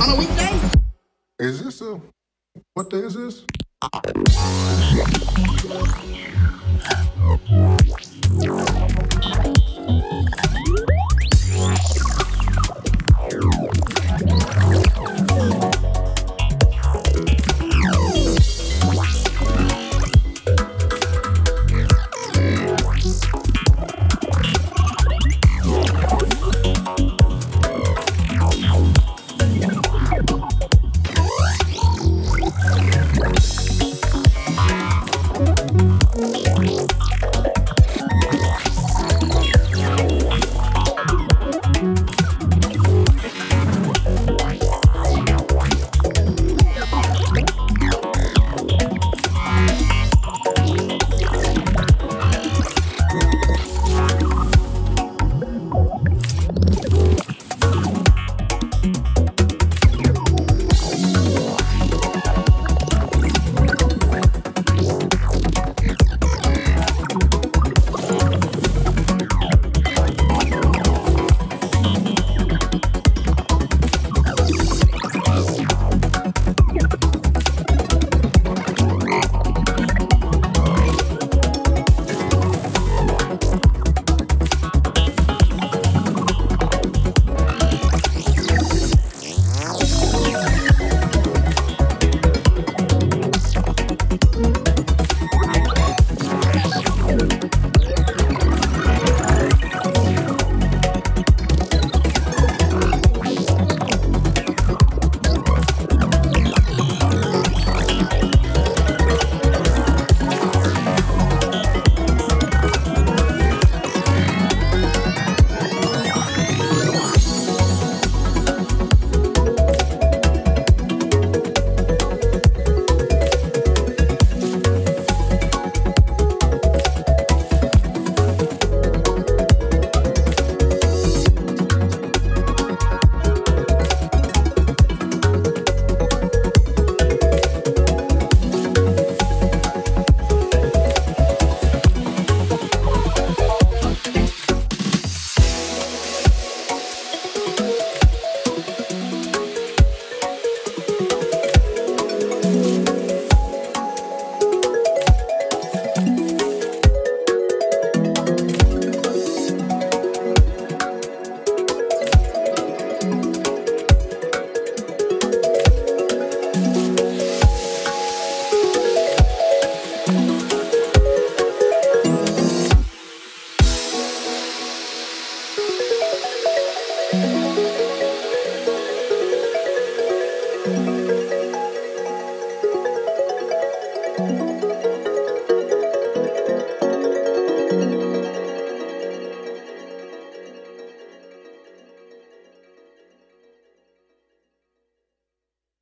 on a weekday?